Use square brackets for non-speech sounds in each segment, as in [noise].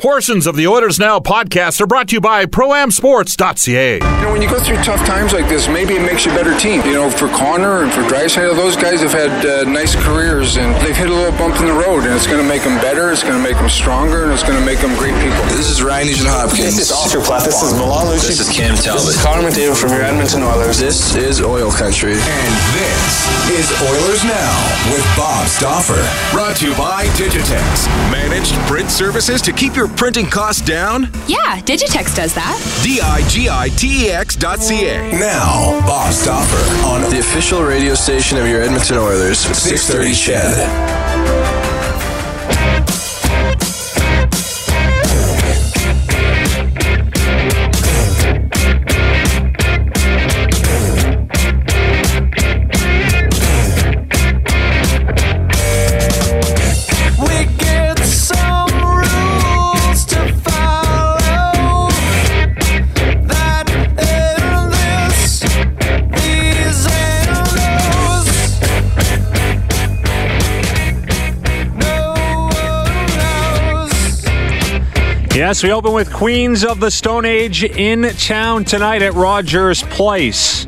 Portions of the Oilers Now podcast are brought to you by ProAmSports.ca. You know, when you go through tough times like this, maybe it makes you a better team. You know, for Connor and for Draisaitl, those guys have had uh, nice careers and they've hit a little bump in the road, and it's going to make them better, it's going to make them stronger, and it's going to make them great people. This is Ryan Nugent Hopkins. This is Oscar Platt. This is Milan Lucic. This is Cam Talbot. This is Connor McDavid from your Edmonton Oilers. This is Oil Country. And this is Oilers Now with Bob Stauffer. Brought to you by Digitex. Managed print services to keep your printing costs down? Yeah, Digitex does that. D I G I T E X dot C A. Now, Bob Stauffer on The official radio station of your Edmonton Oilers. 630 Ched. Yes, we open with Queens of the Stone Age in town tonight at Rogers Place.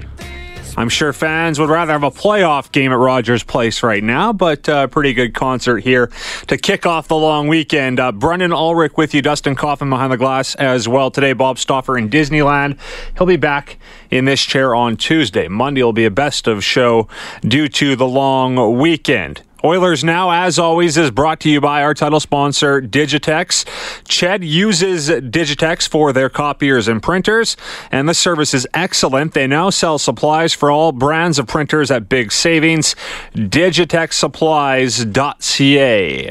I'm sure fans would rather have a playoff game at Rogers Place right now, but a uh, pretty good concert here to kick off the long weekend. Uh, Brendan Ulrich with you, Dustin Coffin behind the glass as well. Today, Bob Stauffer in Disneyland. He'll be back in this chair on Tuesday. Monday will be a best of show due to the long weekend. Oilers Now, as always, is brought to you by our title sponsor, Digitex. Ched uses Digitex for their copiers and printers, and the service is excellent. They now sell supplies for all brands of printers at big savings. DigitexSupplies.ca.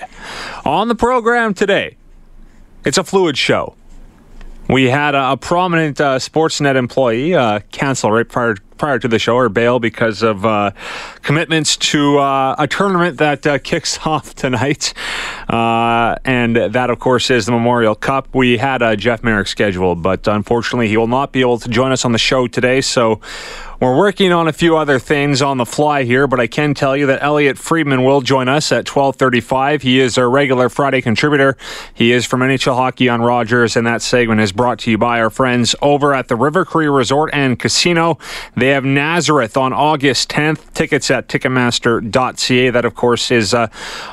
On the program today, it's a fluid show. We had a, a prominent uh, Sportsnet employee uh, cancel right prior prior to the show or bail because of uh, commitments to uh, a tournament that uh, kicks [laughs] off tonight, uh, and that of course is the Memorial Cup. We had Jeff Merrick scheduled, but unfortunately he will not be able to join us on the show today. So. We're working on a few other things on the fly here, but I can tell you that Elliot Friedman will join us at 12:35. He is our regular Friday contributor. He is from NHL Hockey on Rogers, and that segment is brought to you by our friends over at the River Cree Resort and Casino. They have Nazareth on August 10th. Tickets at Ticketmaster.ca. That, of course, is uh,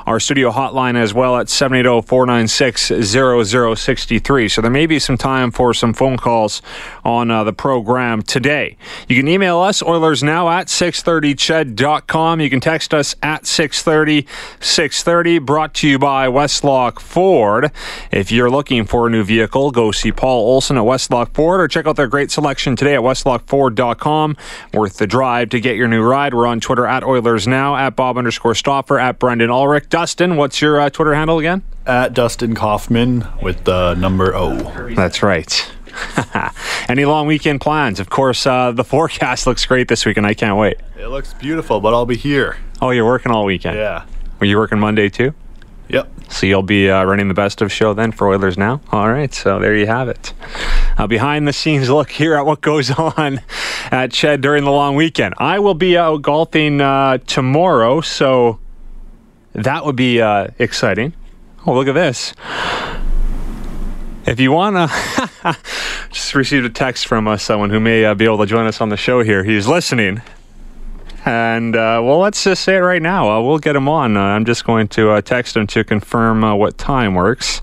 our studio hotline as well at 780-496-0063. So there may be some time for some phone calls on uh, the program today. You can email us, Oilers Now at 630ched.com. You can text us at 630 630. Brought to you by Westlock Ford. If you're looking for a new vehicle, go see Paul Olson at Westlock Ford or check out their great selection today at westlockford.com. Worth the drive to get your new ride. We're on Twitter at Oilers Now, at Bob underscore Stauffer, at Brendan Ulrich. Dustin, what's your uh, Twitter handle again? At Dustin Kaufman with the number O. That's right. [laughs] Any long weekend plans? Of course, uh, the [laughs] forecast looks great this week, and I can't wait. It looks beautiful, but I'll be here. Oh, you're working all weekend? Yeah. Were you working Monday too? Yep. So you'll be uh, running the best of show then for Oilers now. All right, so there you have it. A behind the scenes look here at what goes [laughs] on at Ched during the long weekend. I will be out golfing uh, tomorrow, so that would be uh, exciting. Oh, look at this. If you want to, [laughs] just received a text from uh, someone who may uh, be able to join us on the show here. He's listening. And, uh, well, let's just say it right now. Uh, we'll get him on. Uh, I'm just going to uh, text him to confirm what time works.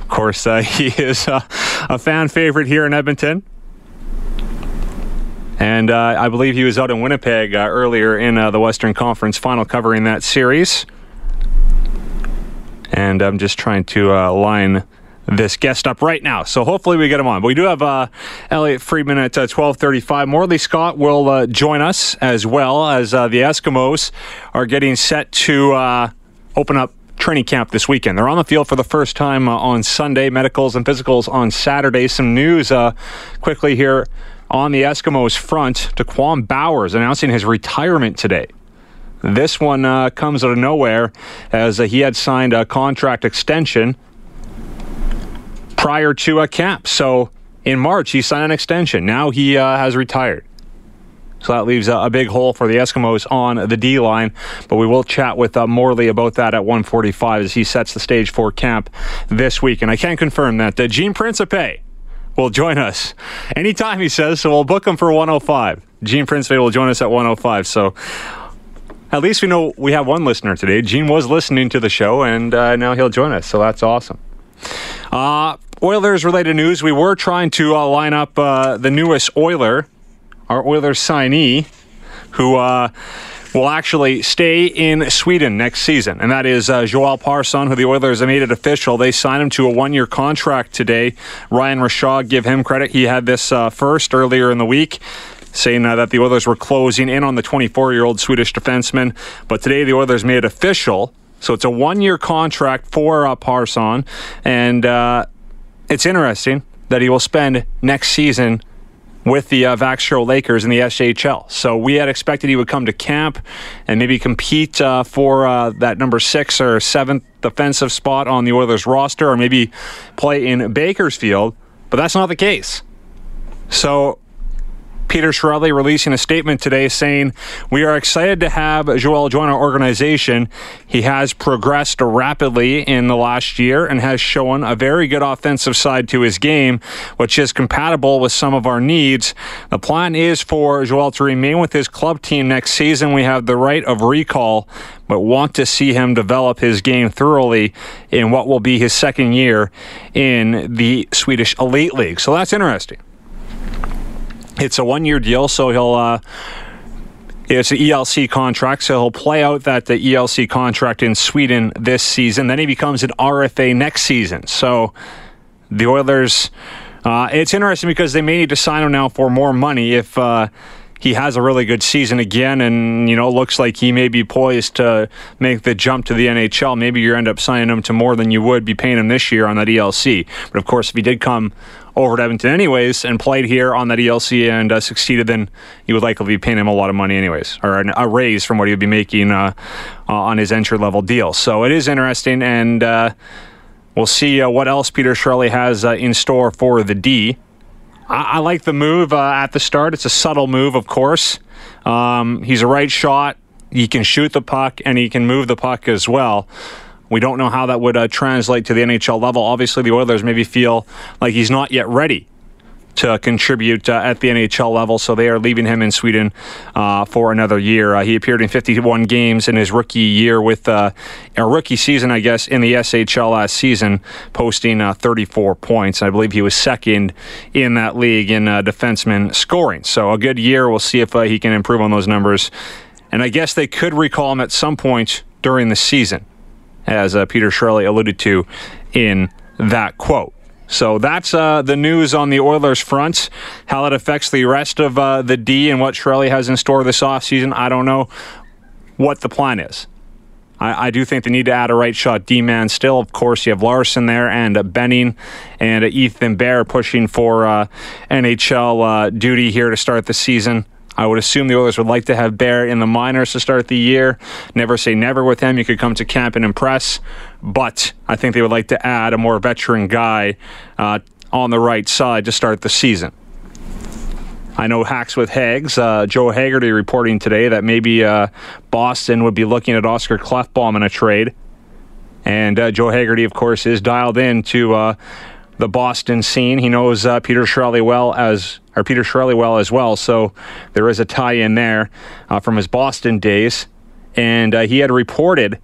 Of course, [laughs] he is a fan favorite here in Edmonton. And I believe he was out in Winnipeg earlier in the Western Conference final covering that series. And I'm just trying to uh, line this guest up right now. So hopefully we get him on. But we do have uh, Elliot Friedman at uh, 12:35. Morley Scott will uh, join us as well as uh, the Eskimos are getting set to uh, open up training camp this weekend. They're on the field for the first time uh, on Sunday. Medicals and physicals on Saturday. Some news quickly here on the Eskimos front. Daquan Bowers announcing his retirement today. This one uh, comes out of nowhere as uh, he had signed a contract extension prior to a camp. So in March, he signed an extension. Now he uh, has retired. So that leaves a, a, big hole for the Eskimos on the D line. But we will chat with uh, Morley about that at 145 as he sets the stage for camp this week. And I can confirm that uh, Gene Principe will join us anytime, he says. So we'll book him for 105. Gene Principe will join us at 105. So at least we know we have one listener today. Gene was listening to the show, and uh, now he'll join us. So that's awesome. Uh, Oilers related news. We were trying to uh, line up uh, the newest Oiler, our Oilers signee, who uh, will actually stay in Sweden next season, and that is uh, Joel Persson, who the Oilers have made it official. They signed him to a one-year contract today. Ryan Rishaug, give him credit. He had this uh, first earlier in the week saying that the Oilers were closing in on the 24 year old Swedish defenseman. But today the Oilers made it official. So it's a one year contract for uh, Persson. And uh, it's interesting that he will spend next season with the uh, Lakers in the SHL. So we had expected he would come to camp and maybe compete uh, for uh, that number six or seventh defensive spot on the Oilers roster or maybe play in Bakersfield. But that's not the case. So Peter Chiarelli releasing a statement today saying, We are excited to have Joel join our organization. He has progressed rapidly in the last year and has shown a very good offensive side to his game, which is compatible with some of our needs. The plan is for Joel to remain with his club team next season. We have the right of recall, but want to see him develop his game thoroughly in what will be his second year in the Swedish Elite League. So that's interesting. It's a one year deal, so he'll. Uh, it's an ELC contract, so he'll play out that the ELC contract in Sweden this season. Then he becomes an RFA next season. So the Oilers, uh, it's interesting because they may need to sign him now for more money if uh, he has a really good season again, and you know looks like he may be poised to make the jump to the NHL. Maybe you end up signing him to more than you would be paying him this year on that ELC. But of course, if he did come over to Edmonton anyways and played here on that ELC and uh, succeeded, then you would likely be paying him a lot of money anyways, or an, a raise from what he would be making uh, uh, on his entry level deal. So it is interesting, and uh, we'll see uh, what else Peter Chiarelli has in store for the D. I, I like the move at the start. It's a subtle move, of course. Um, he's a right shot. He can shoot the puck and he can move the puck as well. We don't know how that would uh, translate to the NHL level. Obviously, the Oilers maybe feel like he's not yet ready to contribute uh, at the NHL level, so they are leaving him in Sweden uh, for another year. Uh, he appeared in 51 games in his rookie year with uh, a rookie season, I guess, in the SHL last season, posting uh, 34 points. I believe he was second in that league in uh, defenseman scoring. So a good year. We'll see if he can improve on those numbers. And I guess they could recall him at some point during the season as uh, Peter Chiarelli alluded to in that quote. So that's uh, the news on the Oilers front. How it affects the rest of uh, the D and what Chiarelli has in store this offseason, I don't know what the plan is. I, I, do think they need to add a right shot D man still. Of course, you have Larsson there and uh, Benning and Ethan Bear pushing for uh, NHL uh, duty here to start the season. I would assume the Oilers would like to have Bear in the minors to start the year. Never say never with him. You could come to camp and impress, but I think they would like to add a more veteran guy uh, on the right side to start the season. I know Hacks with Hags. Uh, Joe Haggerty reporting today that maybe uh, Boston would be looking at Oscar Klefbom in a trade. And uh, Joe Haggerty, of course, is dialed in to uh, the Boston scene. He knows uh, Peter Chiarelli well as or Peter Chiarelli well as well. So there is a tie in there uh, from his Boston days. And uh, he had reported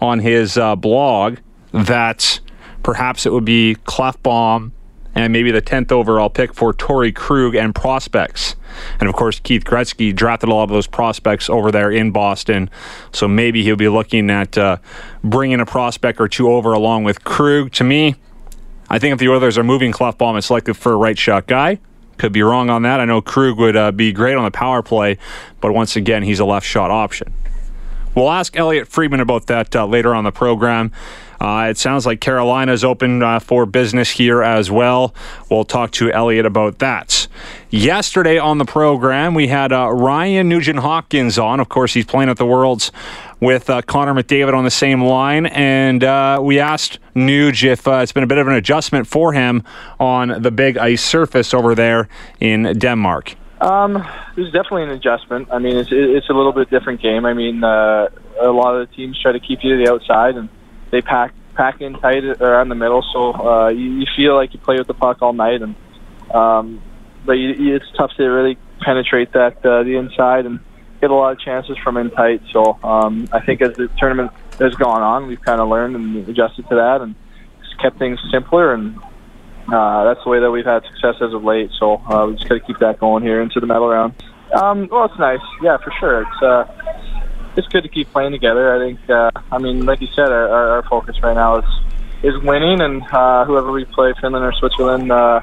on his uh, blog that perhaps it would be Klefbom and maybe the 10th overall pick for Torey Krug and prospects. And of course, Keith Gretzky drafted a lot of those prospects over there in Boston. So maybe he'll be looking at uh, bringing a prospect or two over along with Krug. To me, I think if the Oilers are moving Klefbom, it's likely for a right shot guy. Could be wrong on that. I know Krug would uh, be great on the power play, but once again, he's a left shot option. We'll ask Elliot Friedman about that uh, later on the program. Uh, it sounds like Carolina's open uh, for business here as well. We'll talk to Elliot about that. Yesterday on the program, we had uh, Ryan Nugent Hopkins on. Of course, he's playing at the World's with uh, Connor McDavid on the same line, and uh, we asked Nuge if uh, it's been a bit of an adjustment for him on the big ice surface over there in Denmark. Um, there's definitely an adjustment. I mean, it's it's a little bit different game. I mean, uh, a lot of the teams try to keep you to the outside, and they pack pack in tight around the middle, so uh, you, you feel like you play with the puck all night, and um, but you, you, it's tough to really penetrate that uh, the inside and get a lot of chances from in tight. So um, I think as the tournament has gone on, we've kind of learned and adjusted to that, and kept things simpler and uh, that's the way that we've had success as of late. So uh, we just got to keep that going here into the medal round. Um, well, it's nice, yeah, for sure. It's uh, it's good to keep playing together. I think. Uh, I mean, like you said, our, our, our focus right now is is winning, and uh, whoever we play, Finland or Switzerland, uh,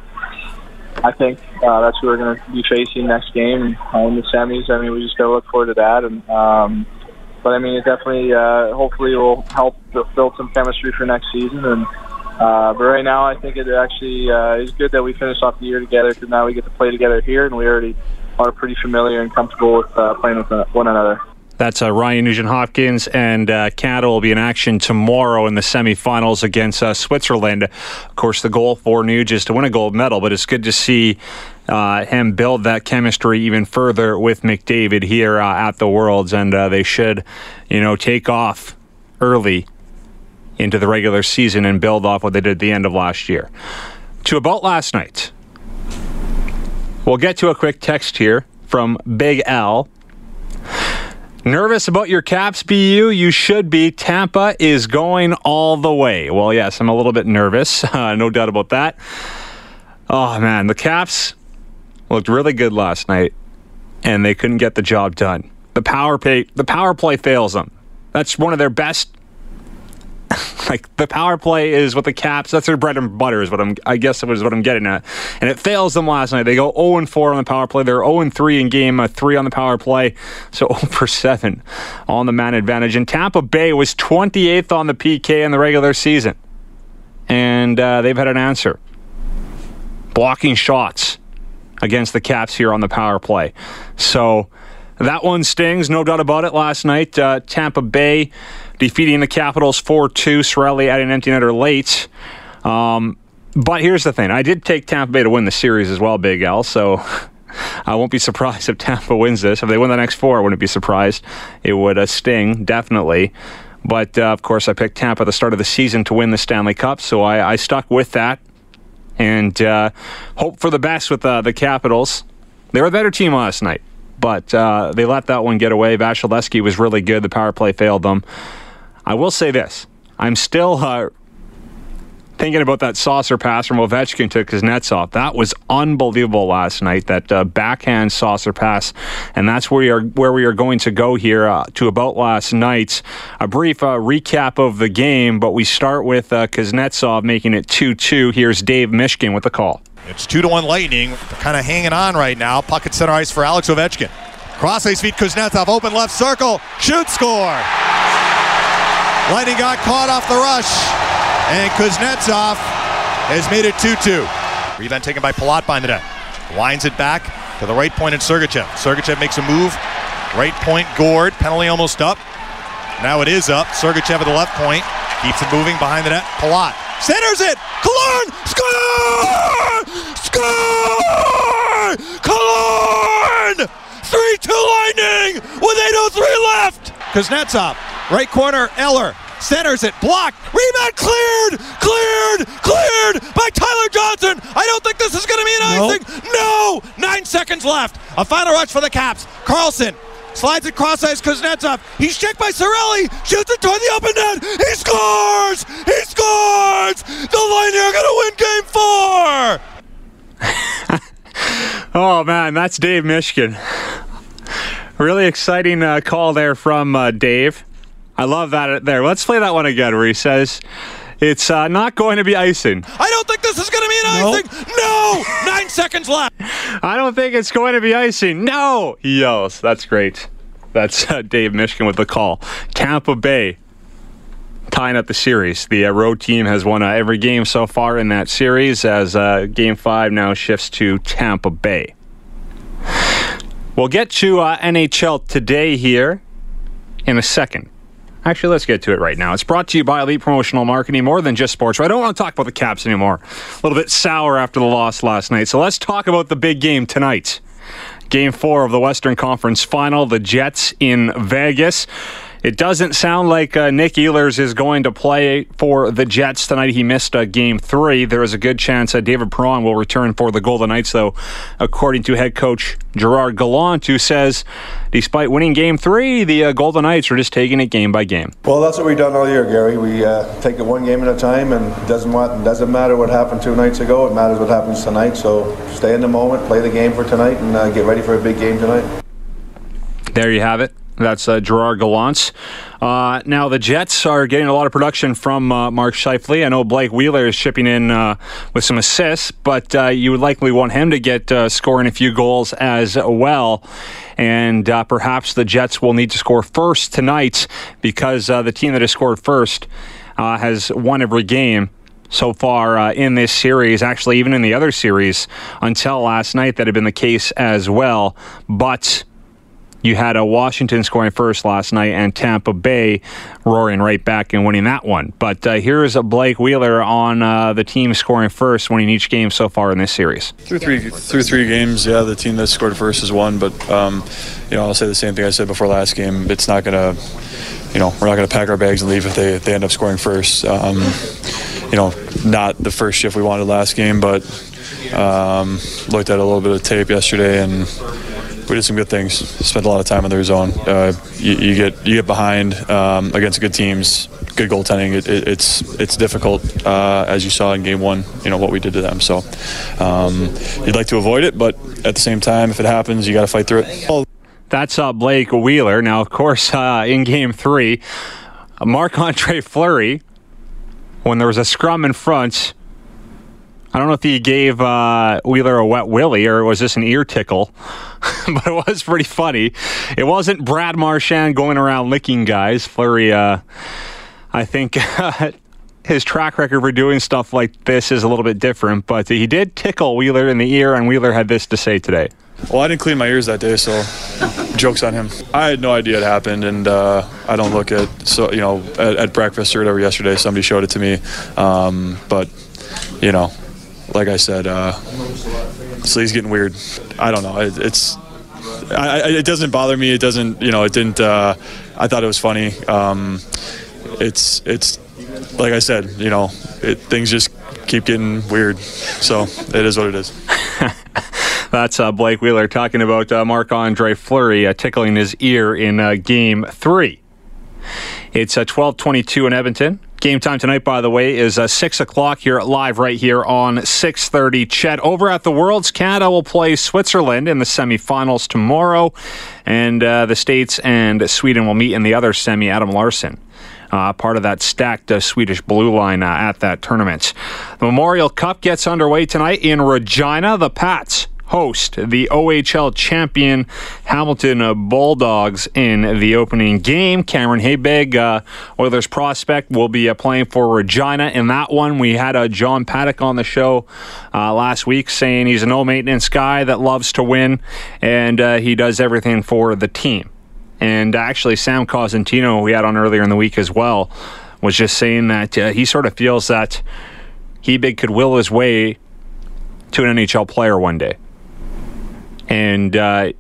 I think uh, that's who we're going to be facing next game in the semis. I mean, we just got to look forward to that, and. Um, but I mean, it definitely, uh, hopefully, will help build some chemistry for next season, and uh, but right now, I think it actually uh, is good that we finished off the year together because now we get to play together here, and we already are pretty familiar and comfortable with uh, playing with uh, one another. That's uh, Ryan Nugent Hopkins, and uh, Canada will be in action tomorrow in the semifinals against uh, Switzerland. Of course, the goal for Nuge is to win a gold medal, but it's good to see uh, him build that chemistry even further with McDavid here uh, at the Worlds, and uh, they should, you know, take off early into the regular season and build off what they did at the end of last year. To about last night, we'll get to a quick text here from Big L. Nervous about your Caps, BU? You should be. Tampa is going all the way. Well, yes, I'm a little bit nervous. [laughs] Uh, no doubt about that. Oh, man. The Caps looked really good last night, and they couldn't get the job done. The power play, the power play fails them. That's one of their best [laughs] like the power play is what the Caps. That's their bread and butter. Is what I'm. I guess was what I'm getting at. And it fails them last night. They go 0 and 4 on the power play. They're 0 and 3 in game uh, three on the power play. So 0 [laughs] for 7 on the man advantage. And Tampa Bay was 28th on the PK in the regular season, and uh, they've had an answer. Blocking shots against the Caps here on the power play. So that one stings, no doubt about it. Last night, uh, Tampa Bay defeating the Capitals 4 2. Cirelli at an empty netter late. Um, but here's the thing I did take Tampa Bay to win the series as well, Big L. So [laughs] I won't be surprised if Tampa wins this. If they win the next four, I wouldn't be surprised. It would uh, sting, definitely. But uh, of course, I picked Tampa at the start of the season to win the Stanley Cup, so I, I stuck with that and uh, hope for the best with uh, the Capitals. They were a better team last night, but uh, they let that one get away. Vasilevskiy was really good. The power play failed them. I will say this: I'm still uh, thinking about that saucer pass from Ovechkin to Kuznetsov. That was unbelievable last night. That uh, backhand saucer pass, and that's where we are where we are going to go here uh, to about last night's A brief uh, recap of the game, but we start with uh, Kuznetsov making it 2-2. Here's Dave Mishkin with the call. It's two to one Lightning, kind of hanging on right now. Puck at center ice for Alex Ovechkin. Cross ice feet Kuznetsov, open left circle, shoot, score. Lightning got caught off the rush, and Kuznetsov has made it 2-2. Rebound taken by Palat by the net. Winds it back to the right point in Sergachev. Sergachev makes a move. Right point, Gourde. Penalty almost up. Now it is up. Sergachev at the left point. Keeps it moving behind the net. Palat centers it. Killorn score! Score! Killorn! 3-2 Lightning with 8.03 left. Kuznetsov, right corner, Eller. Centers it, blocked, rebound cleared, cleared, cleared by Tyler Johnson. I don't think this is going to be an Nope. icing. No, nine seconds left. A final rush for the Caps. Carlson slides it cross ice. Kuznetsov. He's checked by Cirelli. Shoots it toward the open net. He scores. He scores. The Lightning are going to win Game Four. [laughs] Oh man, that's Dave Mishkin. Really exciting uh, call there from uh, Dave. I love that there. Let's play that one again where he says it's uh, not going to be icing. I don't think this is going to be an icing. No, nine seconds left. I don't think it's going to be icing. No, he yells. That's great. That's uh, Dave Mishkin with the call. Tampa Bay tying up the series. The uh, road team has won uh, every game so far in that series as uh, game five now shifts to Tampa Bay. We'll get to uh, NHL today here in a second. Actually, let's get to it right now. It's brought to you by Elite Promotional Marketing, more than just sports. I don't want to talk about the Caps anymore. A little bit sour after the loss last night. So let's talk about the big game tonight. Game four of the Western Conference Final, the Jets in Vegas. It doesn't sound like uh, Nick Ehlers is going to play for the Jets tonight. He missed uh, game three. There is a good chance that David Perron will return for the Golden Knights, though, according to head coach Gerard Gallant, who says despite winning game three, the uh, Golden Knights are just taking it game by game. Well, that's what we've done all year, Gary. We uh, take it one game at a time, and it doesn't, want, doesn't matter what happened two nights ago. It matters what happens tonight. So stay in the moment, play the game for tonight, and uh, get ready for a big game tonight. There you have it. That's uh, Gerard Gallant. Uh, now, the Jets are getting a lot of production from uh, Mark Scheifele. I know Blake Wheeler is shipping in uh, with some assists, but uh, you would likely want him to get uh, scoring a few goals as well. And perhaps the Jets will need to score first tonight because the team that has scored first has won every game so far uh, in this series, actually, even in the other series until last night, that had been the case as well. But you had a Washington scoring first last night and Tampa Bay roaring right back and winning that one. But uh, here's a Blake Wheeler on uh, the team scoring first, winning each game so far in this series. Through three through three games, yeah, the team that scored first has won. But um, you know, I'll say the same thing I said before last game. It's not gonna, you know, we're not gonna pack our bags and leave if they if they end up scoring first. Um, you know, not the first shift we wanted last game, but um, looked at a little bit of tape yesterday and we did some good things. Spent a lot of time in their zone. Uh, you, you, get you get behind um, against good teams, good goaltending. It, it, it's it's difficult uh, as you saw in game one. You know what we did to them. So um, you'd like to avoid it, but at the same time, if it happens, you got to fight through it. That's uh, Blake Wheeler. Now, of course, [laughs] uh, in game three, Marc Andre Fleury, when there was a scrum in front, I don't know if he gave uh, Wheeler a wet willy or was this an ear tickle, [laughs] but it was pretty funny. It wasn't Brad Marchand going around licking guys. Fleury, uh, I think [laughs] his track record for doing stuff like this is a little bit different, but he did tickle Wheeler in the ear, and Wheeler had this to say today. Well, I didn't clean my ears that day, so jokes on him. I had no idea it happened, and uh, I don't look at so you know at, at, breakfast or whatever yesterday. Somebody showed it to me, um, but you know like I said, uh, slee's getting weird. I don't know. It, it's I, I, it doesn't bother me. It doesn't. You know, it didn't. Uh, I thought it was funny. Um, it's it's like I said. You know, it, things just keep getting weird. So it is what it is. [laughs] That's uh, Blake Wheeler talking about uh, Marc Andre Fleury uh, tickling his ear in uh, Game Three. It's uh, 12:22 in Edmonton. Game time tonight, by the way, is uh, six o'clock here live right here on six thirty. Ched over at the Worlds, Canada will play Switzerland in the semifinals tomorrow, and uh, the states and Sweden will meet in the other semi. Adam Larsson. Uh, part of that stacked uh, Swedish blue line uh, at that tournament. The Memorial Cup gets underway tonight in Regina. The Pats host the OHL champion Hamilton Bulldogs in the opening game. Cameron Hebig, uh, Oilers prospect, will be uh, playing for Regina in that one. We had uh, John Paddock on the show uh, last week saying he's an no maintenance guy that loves to win and uh, he does everything for the team. And actually, Sam Cosentino, we had on earlier in the week as well, was just saying that uh, he sort of feels that Hebig could will his way to an NHL player one day and uh,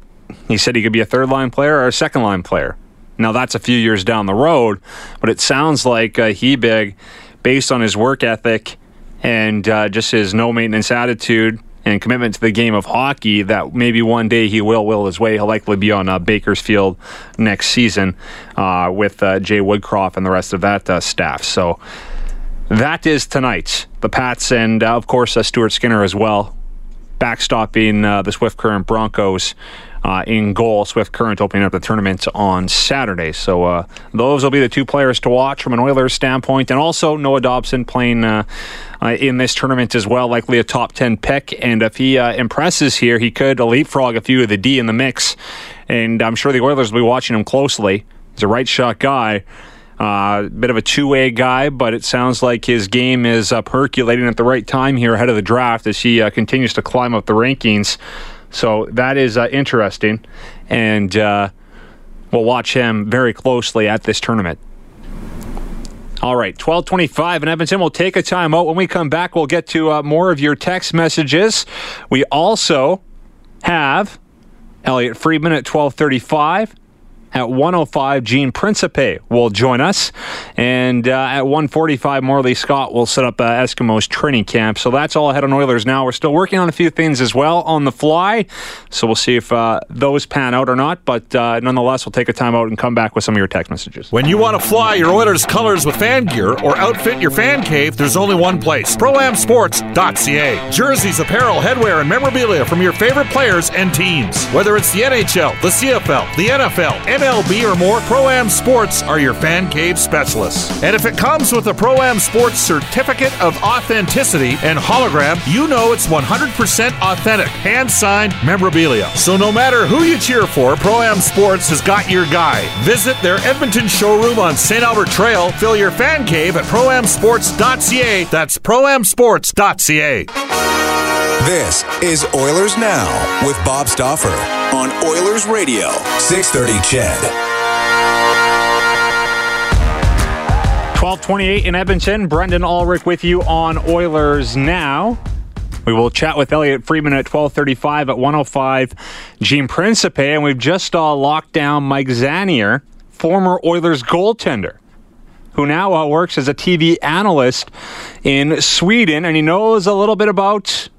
he said he could be a third line player or a second line player. Now that's a few years down the road, but it sounds like uh, Hebig, based on his work ethic and uh, just his no maintenance attitude and commitment to the game of hockey, that maybe one day he will will his way. He'll likely be on uh, Bakersfield next season uh, with uh, Jay Woodcroft and the rest of that uh, staff. So that is tonight. The Pats and of course Stuart Skinner as well backstopping uh, the Swift Current Broncos uh, in goal. Swift Current opening up the tournament on Saturday. So uh, those will be the two players to watch from an Oilers standpoint. And also Noah Dobson playing uh, uh, in this tournament as well, likely a top 10 pick. And if he uh, impresses here, he could leapfrog a few of the D in the mix. And I'm sure the Oilers will be watching him closely. He's a right shot guy. Uh, bit of a two way guy, but it sounds like his game is uh, percolating at the right time here ahead of the draft as he uh, continues to climb up the rankings. So that is uh, interesting. And uh, we'll watch him very closely at this tournament. All right, 1225 in Edmonton. We'll take a timeout. When we come back, we'll get to uh, more of your text messages. We also have Elliot Friedman at 1235. At 105, Gene Principe will join us. And uh, at 145, Morley Scott will set up uh, Eskimos training camp. So that's all ahead on Oilers now. We're still working on a few things as well on the fly. So we'll see if uh, those pan out or not. But uh, nonetheless, we'll take a time out and come back with some of your text messages. When you want to fly your Oilers colors with fan gear or outfit your fan cave, there's only one place ProAmSports.ca. Jerseys, apparel, headwear, and memorabilia from your favorite players and teams. Whether it's the NHL, the CFL, the NFL, MLB, or more, Pro-Am Sports are your fan cave specialists. And if it comes with a Pro-Am Sports certificate of authenticity and hologram, you know it's 100% authentic, hand-signed memorabilia. So no matter who you cheer for, Pro-Am Sports has got your guy. Visit their Edmonton showroom on St. Albert Trail. Fill your fan cave at proamsports.ca. That's proamsports.ca. This is Oilers Now with Bob Stauffer on Oilers Radio, 630 Ched. 1228 in Edmonton. Brendan Ulrich with you on Oilers Now. We will chat with Elliot Friedman at 1235 at 105 Gene Principe. And we've just uh, locked down Mike Zanier, former Oilers goaltender, who now uh, works as a TV analyst in Sweden. And he knows a little bit about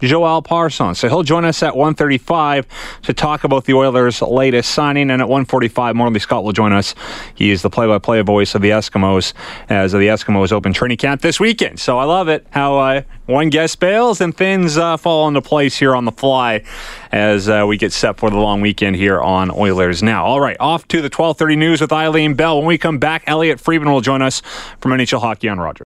Joel Persson. So he'll join us at 1:35 to talk about the Oilers' latest signing. And at 1:45, Morley Scott will join us. He is the play-by-play voice of the Eskimos as the Eskimos open training camp this weekend. So I love it how uh, one guest bails and things uh, fall into place here on the fly as uh, we get set for the long weekend here on Oilers Now. All right, off to the 1230 news with Eileen Bell. When we come back, Elliot Friedman will join us from NHL Hockey on Rogers.